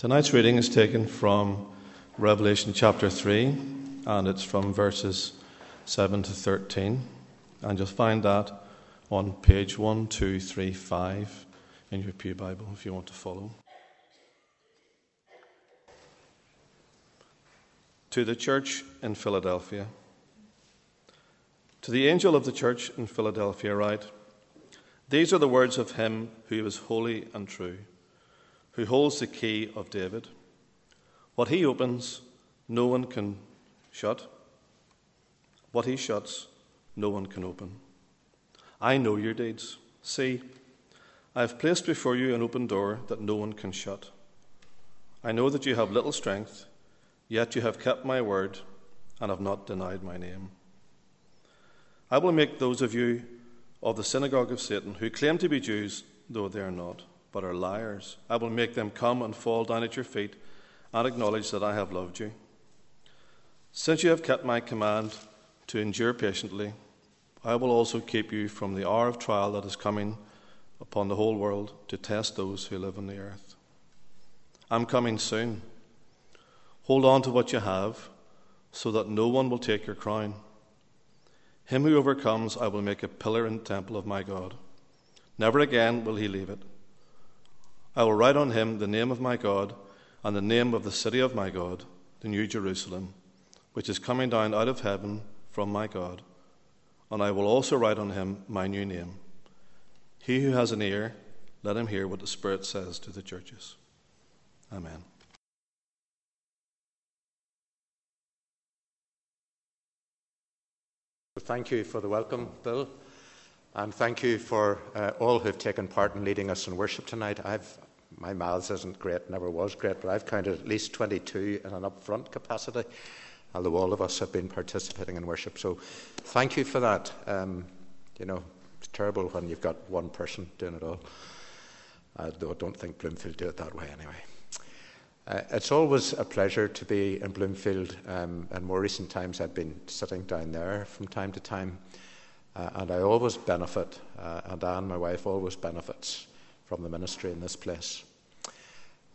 Tonight's reading is taken from Revelation chapter 3, and it's from verses 7 to 13. And you'll find that on page 1235 in your Pew Bible if you want to follow. To the church in Philadelphia. To the angel of the church in Philadelphia, write These are the words of him who is holy and true who holds the key of David. What he opens, no one can shut. What he shuts, no one can open. I know your deeds. See, I have placed before you an open door that no one can shut. I know that you have little strength, yet you have kept my word and have not denied my name. I will make those of you of the synagogue of Satan who claim to be Jews, though they are not but are liars. I will make them come and fall down at your feet and acknowledge that I have loved you. Since you have kept my command to endure patiently, I will also keep you from the hour of trial that is coming upon the whole world to test those who live on the earth. I'm coming soon. Hold on to what you have, so that no one will take your crown. Him who overcomes, I will make a pillar in the temple of my God. Never again will he leave it. I will write on him the name of my God and the name of the city of my God, the New Jerusalem, which is coming down out of heaven from my God. And I will also write on him my new name. He who has an ear, let him hear what the Spirit says to the churches. Amen. Thank you for the welcome, Bill. And thank you for uh, all who've taken part in leading us in worship tonight. I've, my maths isn't great, never was great, but I've counted at least 22 in an upfront capacity, although all of us have been participating in worship. So thank you for that. Um, you know, it's terrible when you've got one person doing it all. Uh, though I don't think Bloomfield do it that way anyway. Uh, it's always a pleasure to be in Bloomfield. Um, in more recent times, I've been sitting down there from time to time. Uh, and I always benefit, uh, and Anne, my wife, always benefits from the ministry in this place,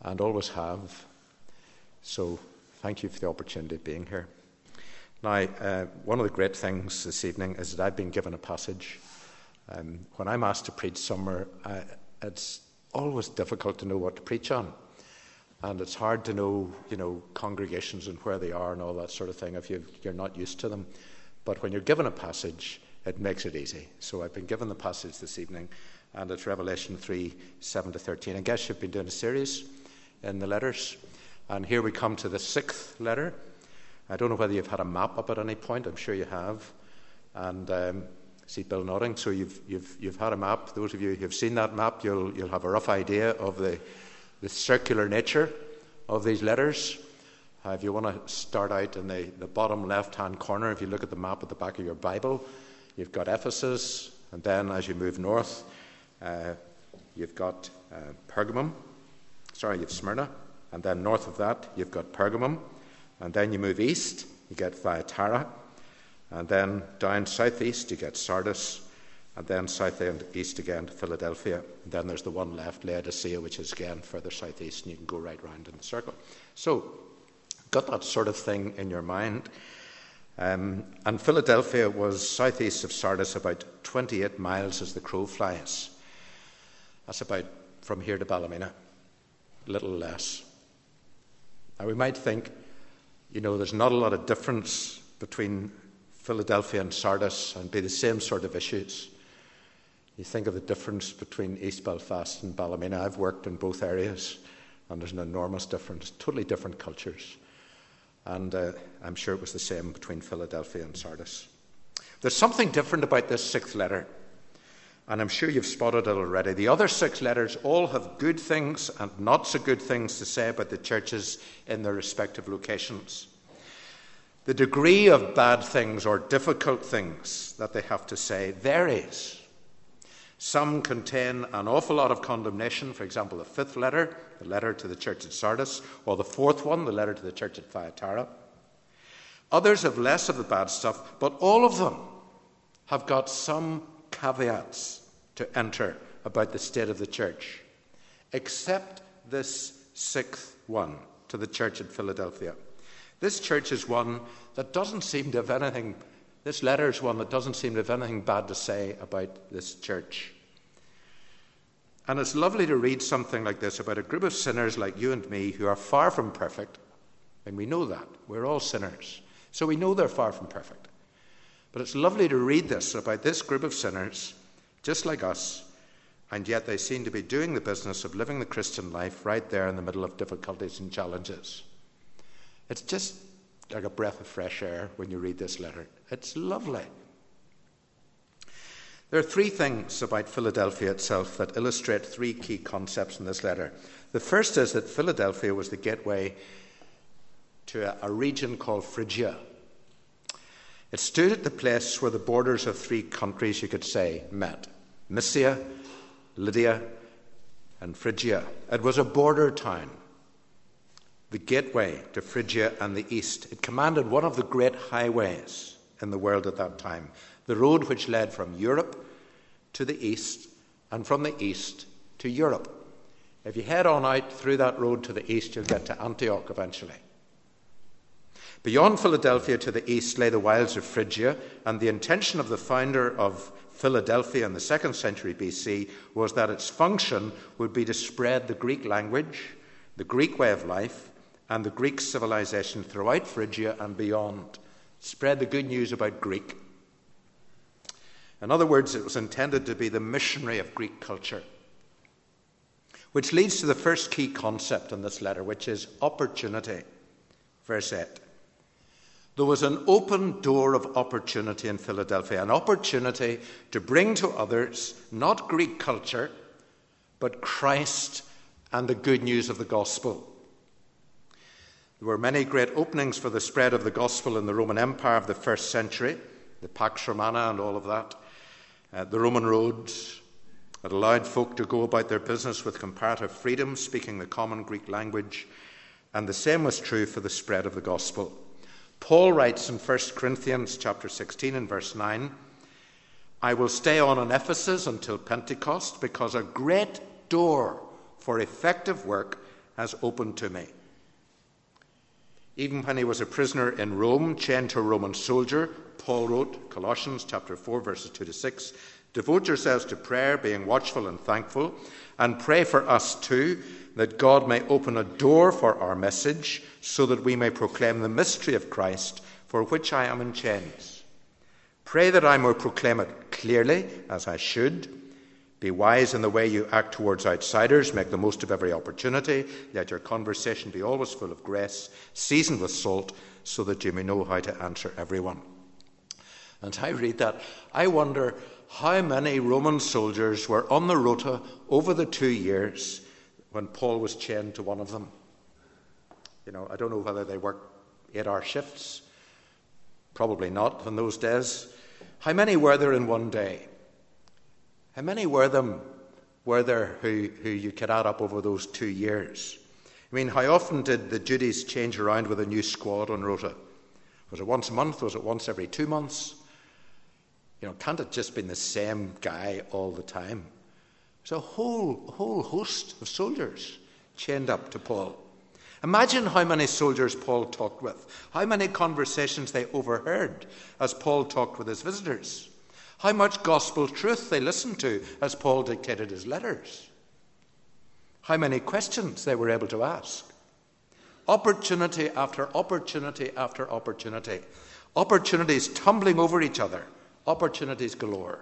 and always have. So thank you for the opportunity of being here. Now, uh, one of the great things this evening is that I've been given a passage. Um, when I'm asked to preach somewhere, I, it's always difficult to know what to preach on. And it's hard to know, you know, congregations and where they are and all that sort of thing if you're not used to them. But when you're given a passage, it makes it easy. So I've been given the passage this evening, and it's Revelation 3 7 to 13. I guess you've been doing a series in the letters, and here we come to the sixth letter. I don't know whether you've had a map up at any point, I'm sure you have. And um, see Bill nodding, so you've, you've, you've had a map. Those of you who've seen that map, you'll, you'll have a rough idea of the, the circular nature of these letters. Uh, if you want to start out in the, the bottom left hand corner, if you look at the map at the back of your Bible, You've got Ephesus, and then as you move north, uh, you've got uh, Pergamum. Sorry, you've Smyrna, and then north of that, you've got Pergamum, and then you move east, you get Thyatira, and then down southeast, you get Sardis, and then south and east again to Philadelphia. And then there's the one left, Laodicea, which is again further southeast, and you can go right round in the circle. So, got that sort of thing in your mind. Um, and Philadelphia was southeast of Sardis, about 28 miles as the crow flies. That's about from here to Ballymena, a little less. Now, we might think, you know, there's not a lot of difference between Philadelphia and Sardis and be the same sort of issues. You think of the difference between East Belfast and Ballymena. I've worked in both areas, and there's an enormous difference, totally different cultures. And uh, I'm sure it was the same between Philadelphia and Sardis. There's something different about this sixth letter, and I'm sure you've spotted it already. The other six letters all have good things and not so good things to say about the churches in their respective locations. The degree of bad things or difficult things that they have to say varies. Some contain an awful lot of condemnation, for example, the fifth letter, the letter to the church at Sardis, or the fourth one, the letter to the church at Thyatira. Others have less of the bad stuff, but all of them have got some caveats to enter about the state of the church, except this sixth 1 to the church at Philadelphia. This church is one that doesn't seem to have anything, this letter is one that doesn't seem to have anything bad to say about this church. And it's lovely to read something like this about a group of sinners like you and me who are far from perfect. And we know that. We're all sinners. So we know they're far from perfect. But it's lovely to read this about this group of sinners, just like us, and yet they seem to be doing the business of living the Christian life right there in the middle of difficulties and challenges. It's just like a breath of fresh air when you read this letter. It's lovely. There are three things about Philadelphia itself that illustrate three key concepts in this letter. The first is that Philadelphia was the gateway to a, region called Phrygia. It stood at the place where the borders of three countries, you could say, met Mysia, Lydia, and Phrygia. It was a border town, the gateway to Phrygia and the east. It commanded one of the great highways in the world at that time, the road which led from Europe to the east and from the east to Europe. If you head on out through that road to the east, you'll get to Antioch eventually. Beyond Philadelphia to the east lay the wilds of Phrygia, and the intention of the founder of Philadelphia in the second century BC was that its function would be to spread the Greek language, the Greek way of life, and the Greek civilization throughout Phrygia and beyond. Spread the good news about Greek. In other words, it was intended to be the missionary of Greek culture. Which leads to the first key concept in this letter, which is opportunity. Verse 8. There was an open door of opportunity in Philadelphia, an opportunity to bring to others not Greek culture, but Christ and the good news of the gospel. There were many great openings for the spread of the gospel in the Roman Empire of the first century, the Pax Romana and all of that, uh, the Roman roads that allowed folk to go about their business with comparative freedom, speaking the common Greek language, and the same was true for the spread of the gospel. Paul writes in 1 Corinthians chapter 16 and verse 9, I will stay on in Ephesus until Pentecost because a great door for effective work has opened to me. Even when he was a prisoner in Rome, chained to a Roman soldier, Paul wrote, Colossians chapter 4, verses 2 to 6, Devote yourselves to prayer, being watchful and thankful, and pray for us too that God may open a door for our message, so that we may proclaim the mystery of Christ, for which I am in chains. Pray that I may proclaim it clearly, as I should. Be wise in the way you act towards outsiders. Make the most of every opportunity. Let your conversation be always full of grace, seasoned with salt, so that you may know how to answer everyone. And I read that. I wonder how many Roman soldiers were on the rota over the two years when Paul was chained to one of them. You know, I don't know whether they worked eight hour shifts. Probably not in those days. How many were there in one day? How many were them were there who, who you could add up over those two years? I mean, how often did the duties change around with a new squad on rota? Was it once a month? Was it once every two months? You know, can't it just been the same guy all the time? There's a whole, whole host of soldiers chained up to Paul. Imagine how many soldiers Paul talked with, how many conversations they overheard as Paul talked with his visitors, how much gospel truth they listened to as Paul dictated his letters, how many questions they were able to ask. Opportunity after opportunity after opportunity. Opportunities tumbling over each other, opportunities galore.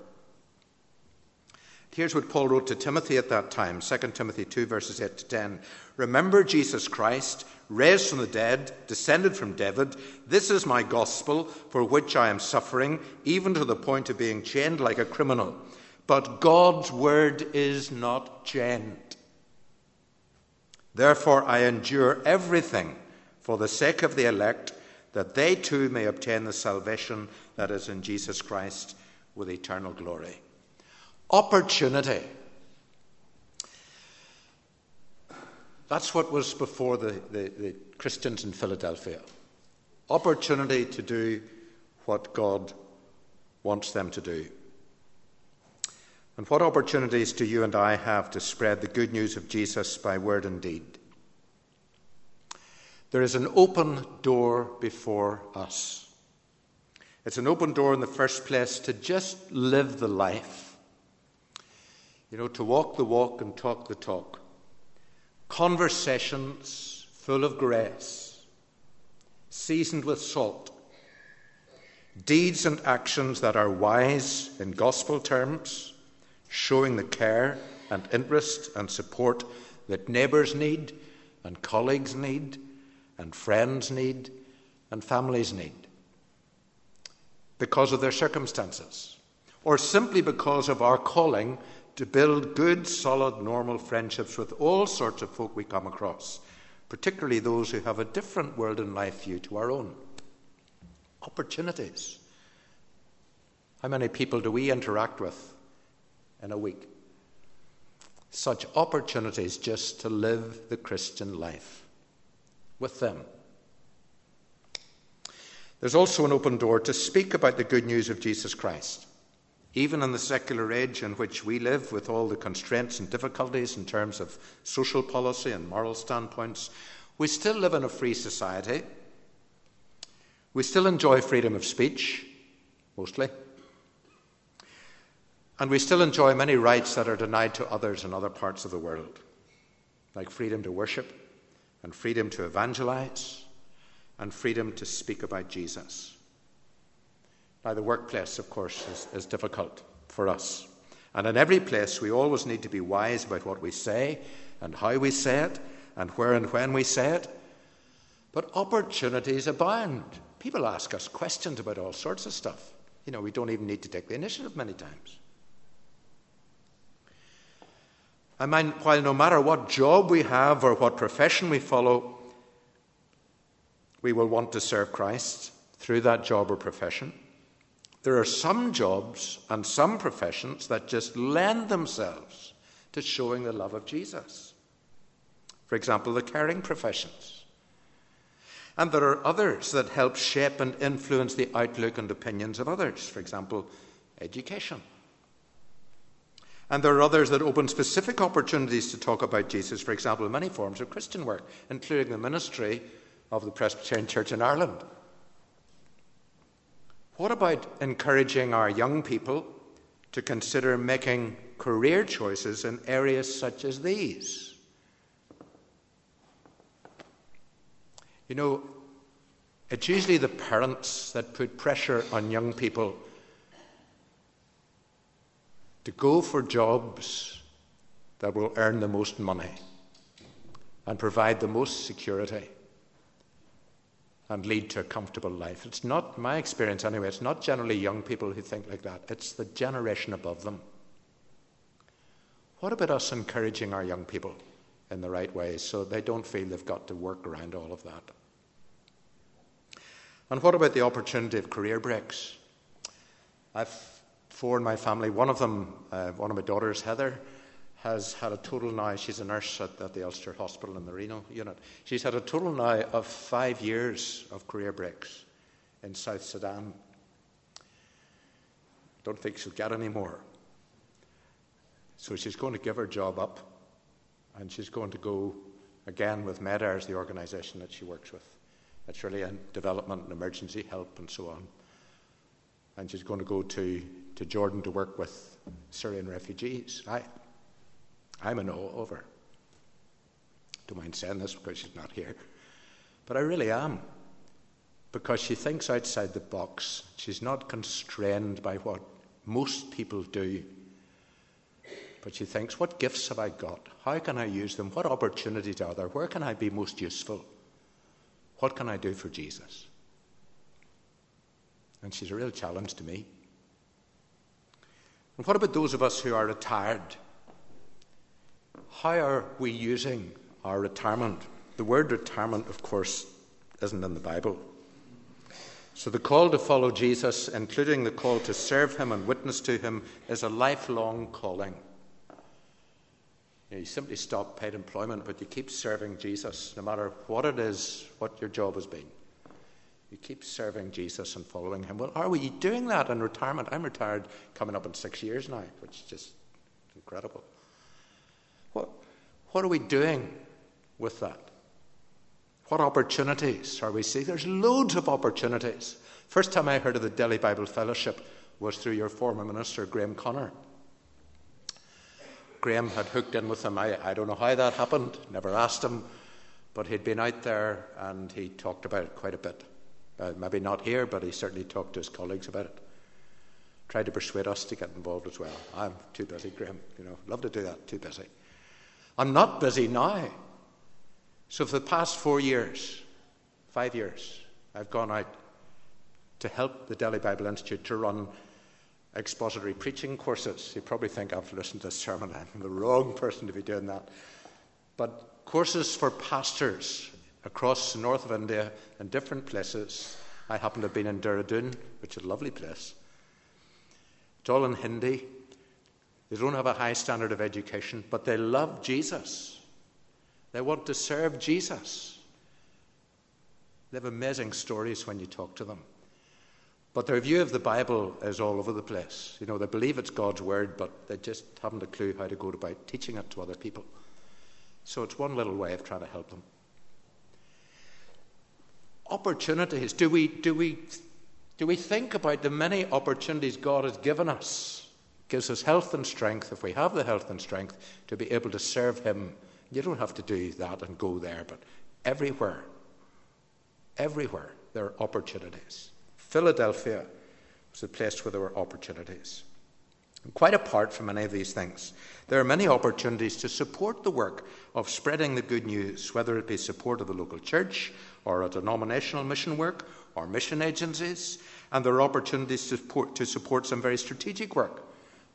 Here's what Paul wrote to Timothy at that time 2 Timothy 2, verses 8 to 10. Remember Jesus Christ, raised from the dead, descended from David. This is my gospel, for which I am suffering, even to the point of being chained like a criminal. But God's word is not chained. Therefore, I endure everything for the sake of the elect, that they too may obtain the salvation that is in Jesus Christ with eternal glory opportunity. That's what was before the, the, the, Christians in Philadelphia. Opportunity to do what God wants them to do. And what opportunities do you and I have to spread the good news of Jesus by word and deed? There is an open door before us. It's an open door in the first place to just live the life. You know, to walk the walk and talk the talk. Conversations full of grace, seasoned with salt. Deeds and actions that are wise in gospel terms, showing the care and interest and support that neighbours need and colleagues need and friends need and families need because of their circumstances, or simply because of our calling to build good, solid, normal friendships with all sorts of folk we come across, particularly those who have a different world and life view to our own. Opportunities. How many people do we interact with in a week? Such opportunities just to live the Christian life with them. There's also an open door to speak about the good news of Jesus Christ. Even in the secular age in which we live, with all the constraints and difficulties in terms of social policy and moral standpoints, we still live in a free society. We still enjoy freedom of speech, mostly. And we still enjoy many rights that are denied to others in other parts of the world, like freedom to worship and freedom to evangelize and freedom to speak about Jesus. Now, the workplace, of course, is, is difficult for us. And in every place, we always need to be wise about what we say and how we say it and where and when we say it. But opportunities abound. People ask us questions about all sorts of stuff. You know, we don't even need to take the initiative many times. I mean, while no matter what job we have or what profession we follow, we will want to serve Christ through that job or profession. There are some jobs and some professions that just lend themselves to showing the love of Jesus. For example, the caring professions. And there are others that help shape and influence the outlook and opinions of others. For example, education. And there are others that open specific opportunities to talk about Jesus, for example, many forms of Christian work, including the ministry of the Presbyterian Church in Ireland. What about encouraging our young people to consider making career choices in areas such as these? You know, it's usually the parents that put pressure on young people to go for jobs that will earn the most money and provide the most security and lead to a comfortable life. It's not my experience anyway, it's not generally young people who think like that, it's the generation above them. What about us encouraging our young people in the right ways so they don't feel they've got to work around all of that? And what about the opportunity of career breaks? I've four in my family. One of them, uh, one of my daughters, Heather, has had a total now, she's a nurse at, at, the Ulster Hospital in the renal unit. She's had a total now of five years of career breaks in South Sudan. Don't think she'll get any more. So she's going to give her job up and she's going to go again with MEDAIRS, the organisation that she works with. It's really in development and emergency help and so on. And she's going to go to, to Jordan to work with Syrian refugees. I, I'm in awe of her. Don't mind saying this because she's not here. But I really am. Because she thinks outside the box. She's not constrained by what most people do. But she thinks, what gifts have I got? How can I use them? What opportunities are there? Where can I be most useful? What can I do for Jesus? And she's a real challenge to me. And what about those of us who are retired? How are we using our retirement? The word retirement, of course, isn't in the Bible. So the call to follow Jesus, including the call to serve him and witness to him, is a lifelong calling. You, simply stop paid employment, but you keep serving Jesus, no matter what it is, what your job has been. You keep serving Jesus and following him. Well, are we doing that in retirement? I'm retired coming up in six years now, which is just incredible. What, what are we doing with that? What opportunities are we seeing? There's loads of opportunities. First time I heard of the Delhi Bible Fellowship was through your former minister, Graham Connor. Graham had hooked in with them. I, I don't know how that happened, never asked him, but he'd been out there and he talked about it quite a bit. Uh, maybe not here, but he certainly talked to his colleagues about it. Tried to persuade us to get involved as well. I'm too busy, Graham. You know, love to do that, too busy. I'm not busy now. So for the past four years, five years, I've gone out to help the Delhi Bible Institute to run expository preaching courses. You probably think I've listened to this sermon, I'm the wrong person to be doing that. But courses for pastors across the north of India and different places. I happen to have been in Dehradun, which is a lovely place. It's all in Hindi. They don't have a high standard of education, but they love Jesus. They want to serve Jesus. They have amazing stories when you talk to them. But their view of the Bible is all over the place. You know, they believe it's God's word, but they just haven't a clue how to go about teaching it to other people. So it's one little way of trying to help them. Opportunities. Do we, do we, do we think about the many opportunities God has given us? Gives us health and strength, if we have the health and strength, to be able to serve Him. You don't have to do that and go there, but everywhere, everywhere, there are opportunities. Philadelphia was a place where there were opportunities. And quite apart from any of these things, there are many opportunities to support the work of spreading the good news, whether it be support of the local church or a denominational mission work or mission agencies. And there are opportunities to support, to support some very strategic work,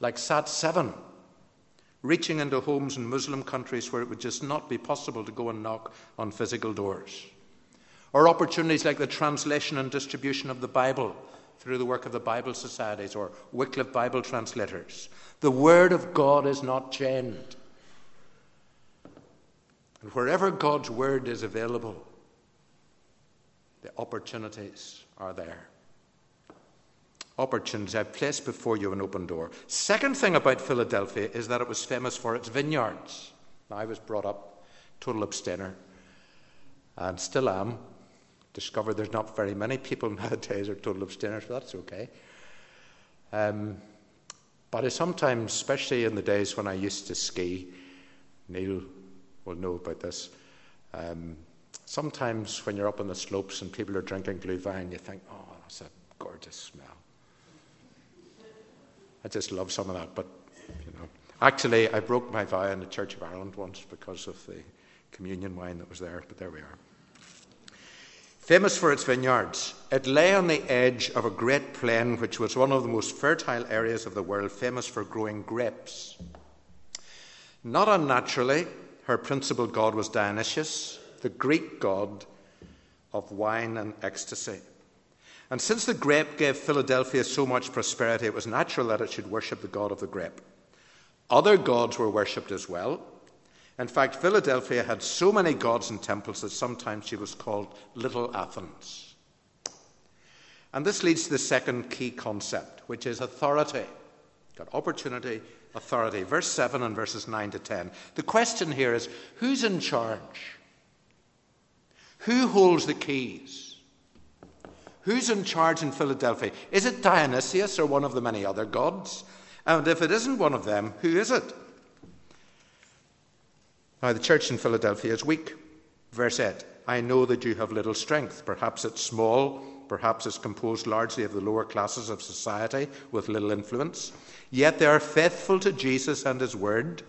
like SAT 7, reaching into homes in Muslim countries where it would just not be possible to go and knock on physical doors or opportunities like the translation and distribution of the Bible through the work of the Bible societies or Wycliffe Bible translators. The Word of God is not chained. And wherever God's Word is available, the opportunities are there. Opportunities. I've placed before you an open door. Second thing about Philadelphia is that it was famous for its vineyards. Now, I was brought up total abstainer and still am discovered there's not very many people nowadays are total abstainers, but that's okay. Um, but I sometimes, especially in the days when I used to ski, Neil will know about this. Um, sometimes when you're up on the slopes and people are drinking Glühwein, you think, oh, that's a gorgeous smell. I just love some of that, but you know. Actually, I broke my vow in the Church of Ireland once because of the communion wine that was there, but there we are. Famous for its vineyards, it lay on the edge of a great plain which was one of the most fertile areas of the world, famous for growing grapes. Not unnaturally, her principal god was Dionysius, the Greek god of wine and ecstasy. And since the grape gave Philadelphia so much prosperity, it was natural that it should worship the god of the grape. Other gods were worshipped as well, in fact, Philadelphia had so many gods and temples that sometimes she was called Little Athens. And this leads to the second key concept, which is authority. Got opportunity, authority. Verse 7 and verses 9 to 10. The question here is who's in charge? Who holds the keys? Who's in charge in Philadelphia? Is it Dionysius or one of the many other gods? And if it isn't one of them, who is it? Now, the church in Philadelphia is weak. Verse 8 I know that you have little strength. Perhaps it's small, perhaps it's composed largely of the lower classes of society with little influence. Yet they are faithful to Jesus and his word.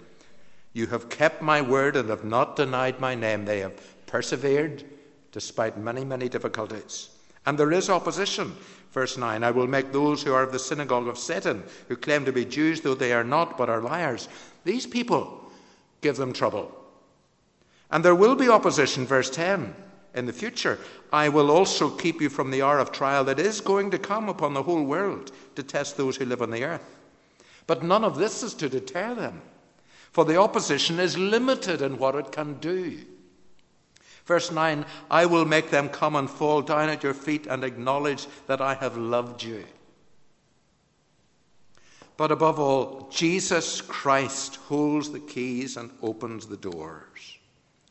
You have kept my word and have not denied my name. They have persevered despite many, many difficulties. And there is opposition. Verse 9 I will make those who are of the synagogue of Satan, who claim to be Jews, though they are not, but are liars. These people give them trouble. And there will be opposition, verse 10, in the future. I will also keep you from the hour of trial that is going to come upon the whole world to test those who live on the earth. But none of this is to deter them, for the opposition is limited in what it can do. Verse 9 I will make them come and fall down at your feet and acknowledge that I have loved you. But above all, Jesus Christ holds the keys and opens the doors.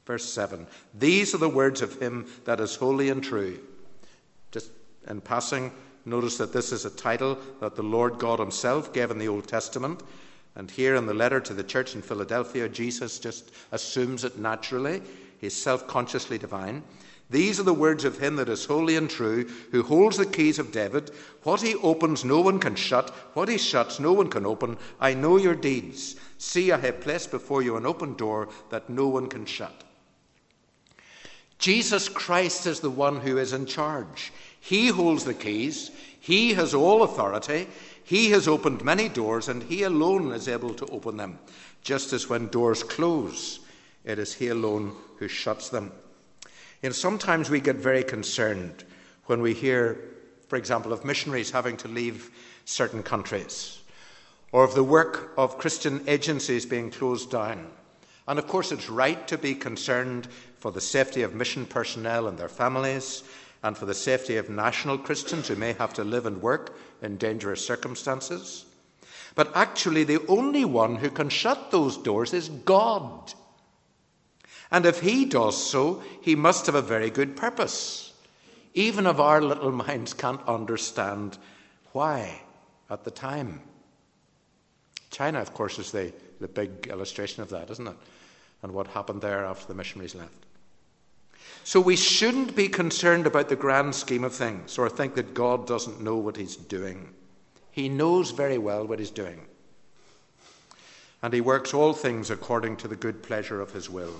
Verse 7 These are the words of him that is holy and true. Just in passing, notice that this is a title that the Lord God himself gave in the Old Testament. And here in the letter to the church in Philadelphia, Jesus just assumes it naturally. He's self consciously divine. These are the words of him that is holy and true, who holds the keys of David. What he opens, no one can shut. What he shuts, no one can open. I know your deeds. See, I have placed before you an open door that no one can shut. Jesus Christ is the one who is in charge. He holds the keys. He has all authority. He has opened many doors, and He alone is able to open them. Just as when doors close, it is He alone who shuts them. And sometimes we get very concerned when we hear, for example, of missionaries having to leave certain countries, or of the work of Christian agencies being closed down. And of course, it's right to be concerned for the safety of mission personnel and their families, and for the safety of national Christians who may have to live and work in dangerous circumstances. But actually, the only one who can shut those doors is God. And if he does so, he must have a very good purpose. Even if our little minds can't understand why at the time. China, of course, is the, the big illustration of that, isn't it? And what happened there after the missionaries left. So we shouldn't be concerned about the grand scheme of things or think that God doesn't know what he's doing. He knows very well what he's doing. And he works all things according to the good pleasure of his will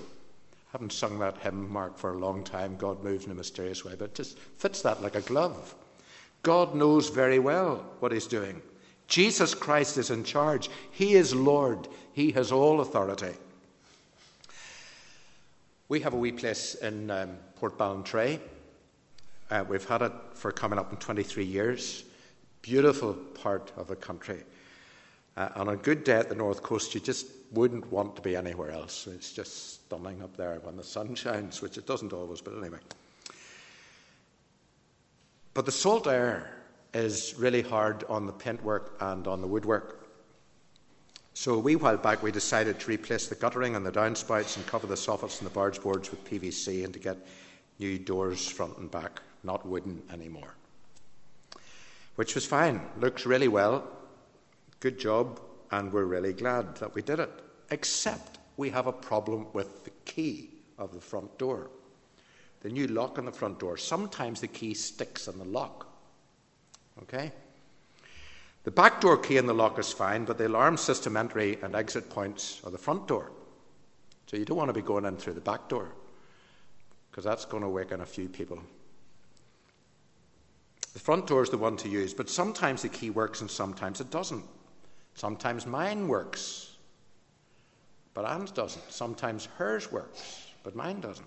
haven't sung that hymn, Mark, for a long time. God moves in a mysterious way, but it just fits that like a glove. God knows very well what He's doing. Jesus Christ is in charge. He is Lord. He has all authority. We have a wee place in um, Portballintrae. Uh, we've had it for coming up in 23 years. Beautiful part of the country. Uh, on a good day at the north coast, you just wouldn't want to be anywhere else. It's just stunning up there when the sun shines, which it doesn't always, but anyway. But the salt air is really hard on the paintwork and on the woodwork. So a wee while back, we decided to replace the guttering and the downspouts and cover the soffits and the barge boards with PVC and to get new doors front and back, not wooden anymore. Which was fine, looks really well, good job, and we're really glad that we did it. Except we have a problem with the key of the front door. The new lock on the front door, sometimes the key sticks in the lock. Okay? The back door key in the lock is fine, but the alarm system entry and exit points are the front door. So you don't want to be going in through the back door, because that's going to wake awaken a few people. The front door is the one to use, but sometimes the key works and sometimes it doesn't. Sometimes mine works but Anne's doesn't. Sometimes hers works, but mine doesn't.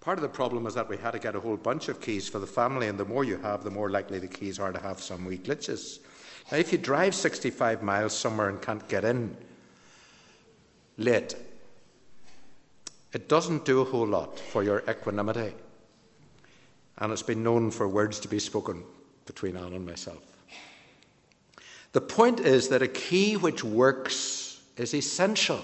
Part of the problem is that we had to get a whole bunch of keys for the family, and the more you have, the more likely the keys are to have some wee glitches. Now, if you drive 65 miles somewhere and can't get in late, it doesn't do a whole lot for your equanimity. And it's been known for words to be spoken between Anne and myself. The point is that a key which works is essential.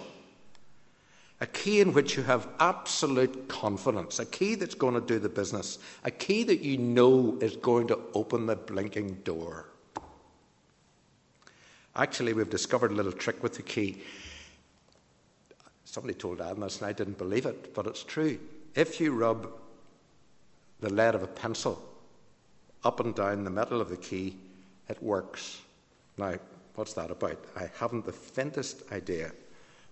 A key in which you have absolute confidence, a key that's going to do the business, a key that you know is going to open the blinking door. Actually, we've discovered a little trick with the key. Somebody told Adam this, and I didn't believe it, but it's true. If you rub the lead of a pencil up and down the metal of the key, it works. Now, What's that about? I haven't the faintest idea.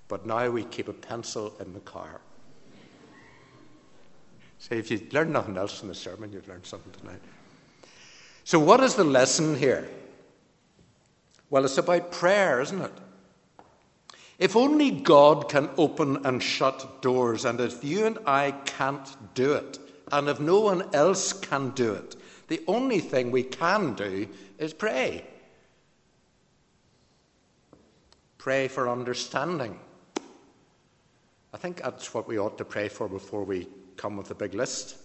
But now we keep a pencil in the car. So if you learn nothing else from the sermon, you've learned something tonight. So, what is the lesson here? Well, it's about prayer, isn't it? If only God can open and shut doors, and if you and I can't do it, and if no one else can do it, the only thing we can do is pray. Pray for understanding. I think that's what we ought to pray for before we come with a big list.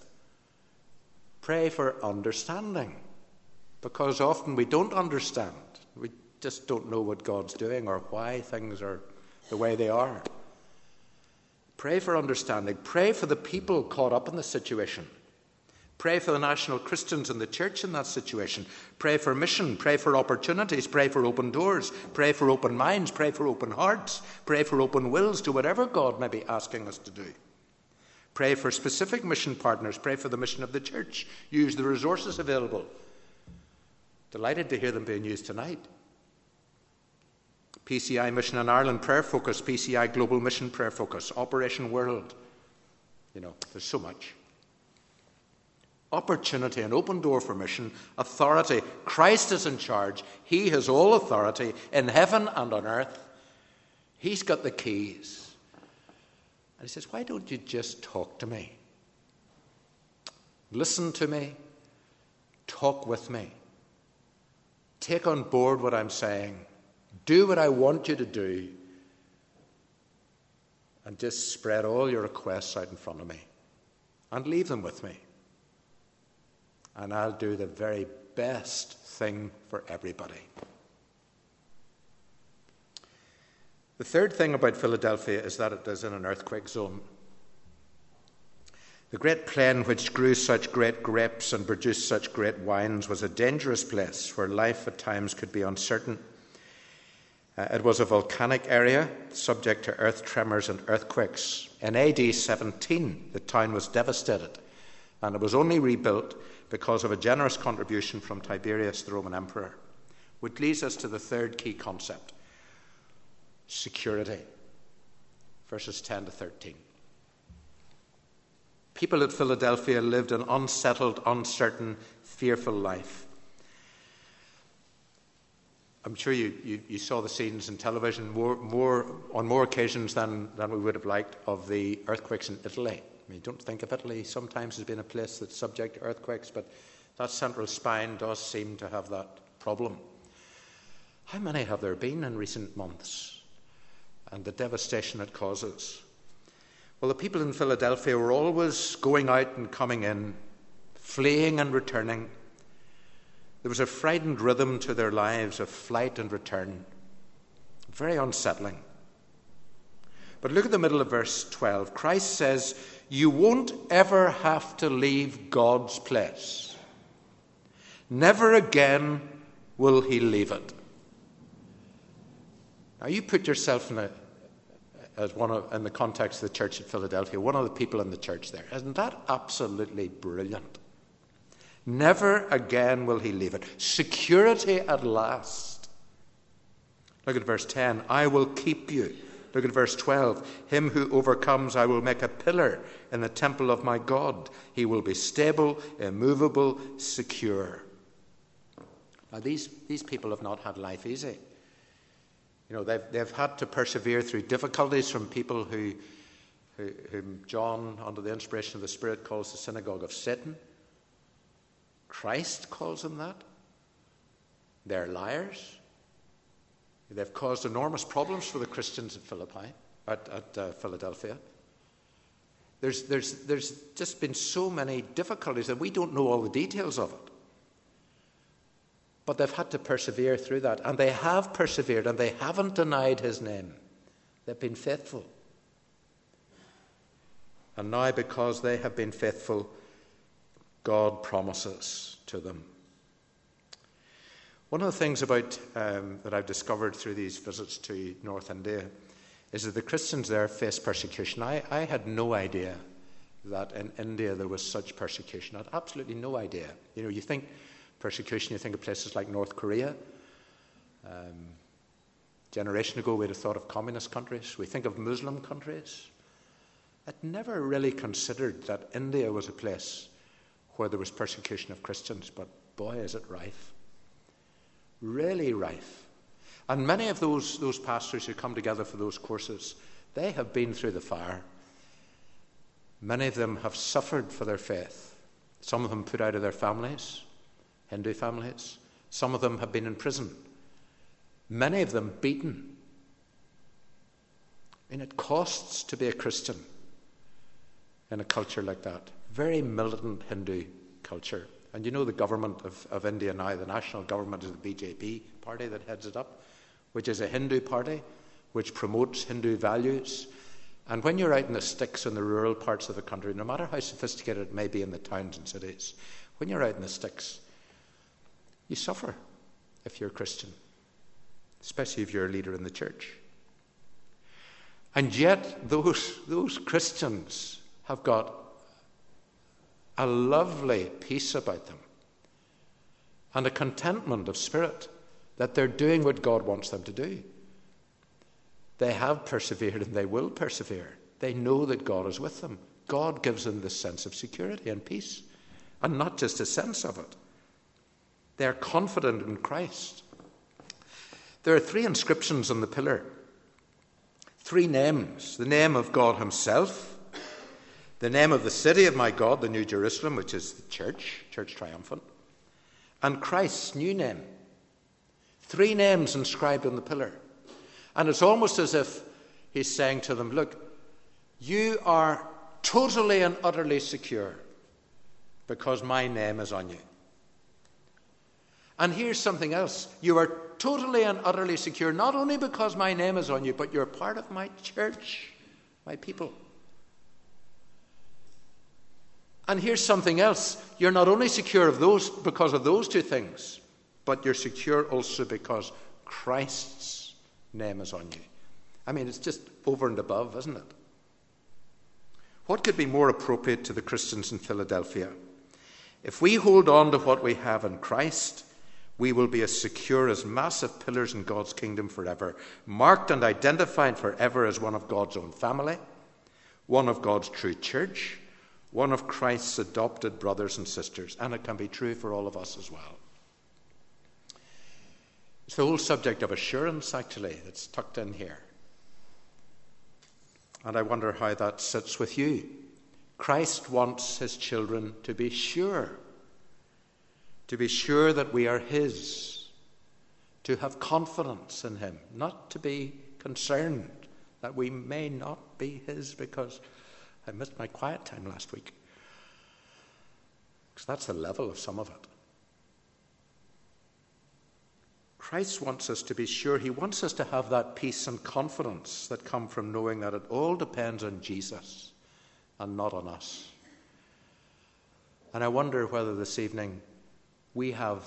Pray for understanding. Because often we don't understand. We just don't know what God's doing or why things are the way they are. Pray for understanding. Pray for the people caught up in the situation. Pray for the national Christians in the church in that situation. Pray for mission. Pray for opportunities. Pray for open doors. Pray for open minds. Pray for open hearts. Pray for open wills to whatever God may be asking us to do. Pray for specific mission partners. Pray for the mission of the church. Use the resources available. Delighted to hear them being used tonight. PCI Mission in Ireland Prayer Focus, PCI Global Mission Prayer Focus, Operation World. You know, there's so much opportunity, an open door for mission, authority. Christ is in charge. He has all authority in heaven and on earth. He's got the keys. And he says, Why don't you just talk to me? Listen to me. Talk with me. Take on board what I'm saying. Do what I want you to do. And just spread all your requests out in front of me. And leave them with me and I'll do the very best thing for everybody. The third thing about Philadelphia is that it is in an earthquake zone. The great plain which grew such great grapes and produced such great wines was a dangerous place where life at times could be uncertain. Uh, it was a volcanic area subject to earth tremors and earthquakes. In AD 17, the town was devastated, and it was only rebuilt because of a generous contribution from Tiberius, the Roman Emperor. Which leads us to the third key concept security, verses 10 to 13. People at Philadelphia lived an unsettled, uncertain, fearful life. I'm sure you, you, you, saw the scenes in television more, more, on more occasions than, than we would have liked of the earthquakes in Italy. I mean, don't think of Italy sometimes as being a place that's subject to earthquakes, but that central spine does seem to have that problem. How many have there been in recent months? And the devastation it causes. Well, the people in Philadelphia were always going out and coming in, fleeing and returning. There was a frightened rhythm to their lives of flight and return. Very unsettling. But look at the middle of verse 12. Christ says, You won't ever have to leave God's place. Never again will He leave it. Now, you put yourself in, a, as one of, in the context of the church at Philadelphia, one of the people in the church there. Isn't that absolutely brilliant? Never again will He leave it. Security at last. Look at verse 10 I will keep you Look at verse 12. Him who overcomes, I will make a pillar in the temple of my God. He will be stable, immovable, secure. Now, these, these people have not had life easy. You know, they've, they've had to persevere through difficulties from people who, who, whom John, under the inspiration of the Spirit, calls the synagogue of Satan. Christ calls them that. They're liars. They've caused enormous problems for the Christians at Philippi, at, at uh, Philadelphia. There's, there's, there's just been so many difficulties that we don't know all the details of it. But they've had to persevere through that. And they have persevered and they haven't denied his name. They've been faithful. And now, because they have been faithful, God promises to them one of the things about um, that I've discovered through these visits to North India is that the Christians there face persecution. I, I had no idea that in India there was such persecution. I had absolutely no idea. You know, you think persecution, you think of places like North Korea. Um, generation ago, we'd have thought of communist countries. We think of Muslim countries. I'd never really considered that India was a place where there was persecution of Christians, but boy, is it rife really rife. And many of those, those pastors who come together for those courses, they have been through the fire. Many of them have suffered for their faith. Some of them put out of their families, Hindu families. Some of them have been in prison. Many of them beaten. And it costs to be a Christian in a culture like that. Very militant Hindu culture. And you know the government of, of India now, the national government is the BJP party that heads it up, which is a Hindu party which promotes Hindu values And when you're out in the sticks in the rural parts of the country, no matter how sophisticated it may be in the towns and cities, when you're out in the sticks, you suffer if you're a Christian, especially if you're a leader in the church. And yet, those, those Christians have got a lovely peace about them and a contentment of spirit that they're doing what God wants them to do. They have persevered and they will persevere. They know that God is with them. God gives them this sense of security and peace, and not just a sense of it. They're confident in Christ. There are three inscriptions on the pillar, three names the name of God Himself, the name of the city of my God, the New Jerusalem, which is the church, church triumphant, and Christ's new name. Three names inscribed on the pillar. And it's almost as if he's saying to them, Look, you are totally and utterly secure because my name is on you. And here's something else you are totally and utterly secure, not only because my name is on you, but you're part of my church, my people. And here's something else you're not only secure of those because of those two things, but you're secure also because Christ's name is on you. I mean, it's just over and above, isn't it? What could be more appropriate to the Christians in Philadelphia? If we hold on to what we have in Christ, we will be as secure as massive pillars in God's kingdom forever, marked and identified forever as one of God's own family, one of God's true church, one of Christ's adopted brothers and sisters. And it can be true for all of us as well. It's the whole subject of assurance, actually, that's tucked in here. And I wonder how that sits with you. Christ wants his children to be sure, to be sure that we are his, to have confidence in him, not to be concerned that we may not be his because I missed my quiet time last week. Because that's the level of some of it. Christ wants us to be sure. He wants us to have that peace and confidence that come from knowing that it all depends on Jesus and not on us. And I wonder whether this evening we have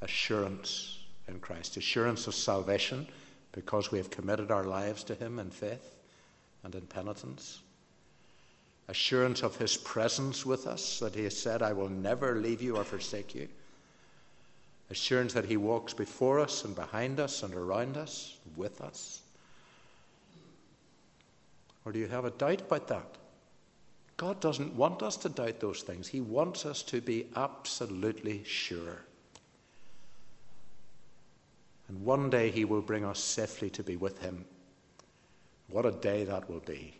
assurance in Christ, assurance of salvation because we have committed our lives to Him in faith and in penitence, assurance of His presence with us, that He has said, I will never leave you or forsake you assurance that He walks before us and behind us and around us, with us? Or do you have a doubt about that? God doesn't want us to doubt those things. He wants us to be absolutely sure. And one day He will bring us safely to be with Him. What a day that will be.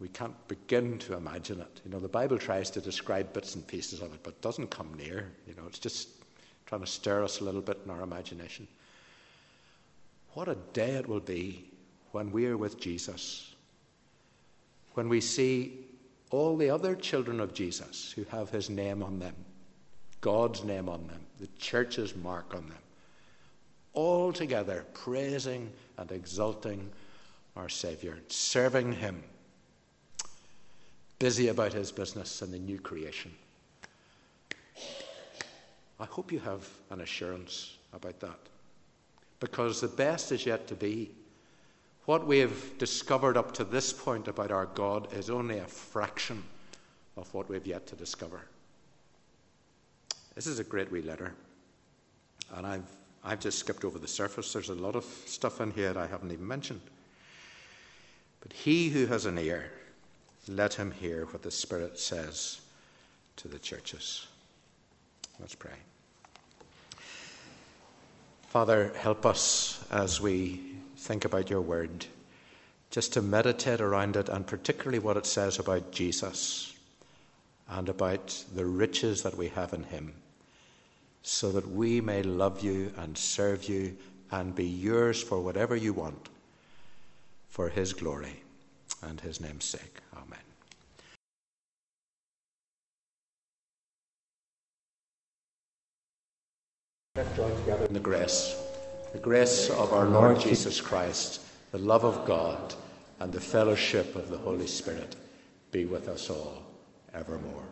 We can't begin to imagine it. You know, the Bible tries to describe bits and pieces of it, but doesn't come near. You know, it's just trying to stir us a little bit in our imagination. What a day it will be when we are with Jesus, when we see all the other children of Jesus who have his name on them, God's name on them, the church's mark on them, all together praising and exalting our Saviour, serving him, busy about his business in the new creation. I hope you have an assurance about that. Because the best is yet to be. What we have discovered up to this point about our God is only a fraction of what we've yet to discover. This is a great wee letter. And I've, I've just skipped over the surface. There's a lot of stuff in here that I haven't even mentioned. But he who has an ear, let him hear what the Spirit says to the churches. Let's pray. Father, help us as we think about your word, just to meditate around it, and particularly what it says about Jesus and about the riches that we have in him, so that we may love you and serve you and be yours for whatever you want, for his glory and his name's sake. Amen. Let's join together in the grace. The grace of our Lord Jesus Christ, the love of God, and the fellowship of the Holy Spirit be with us all evermore.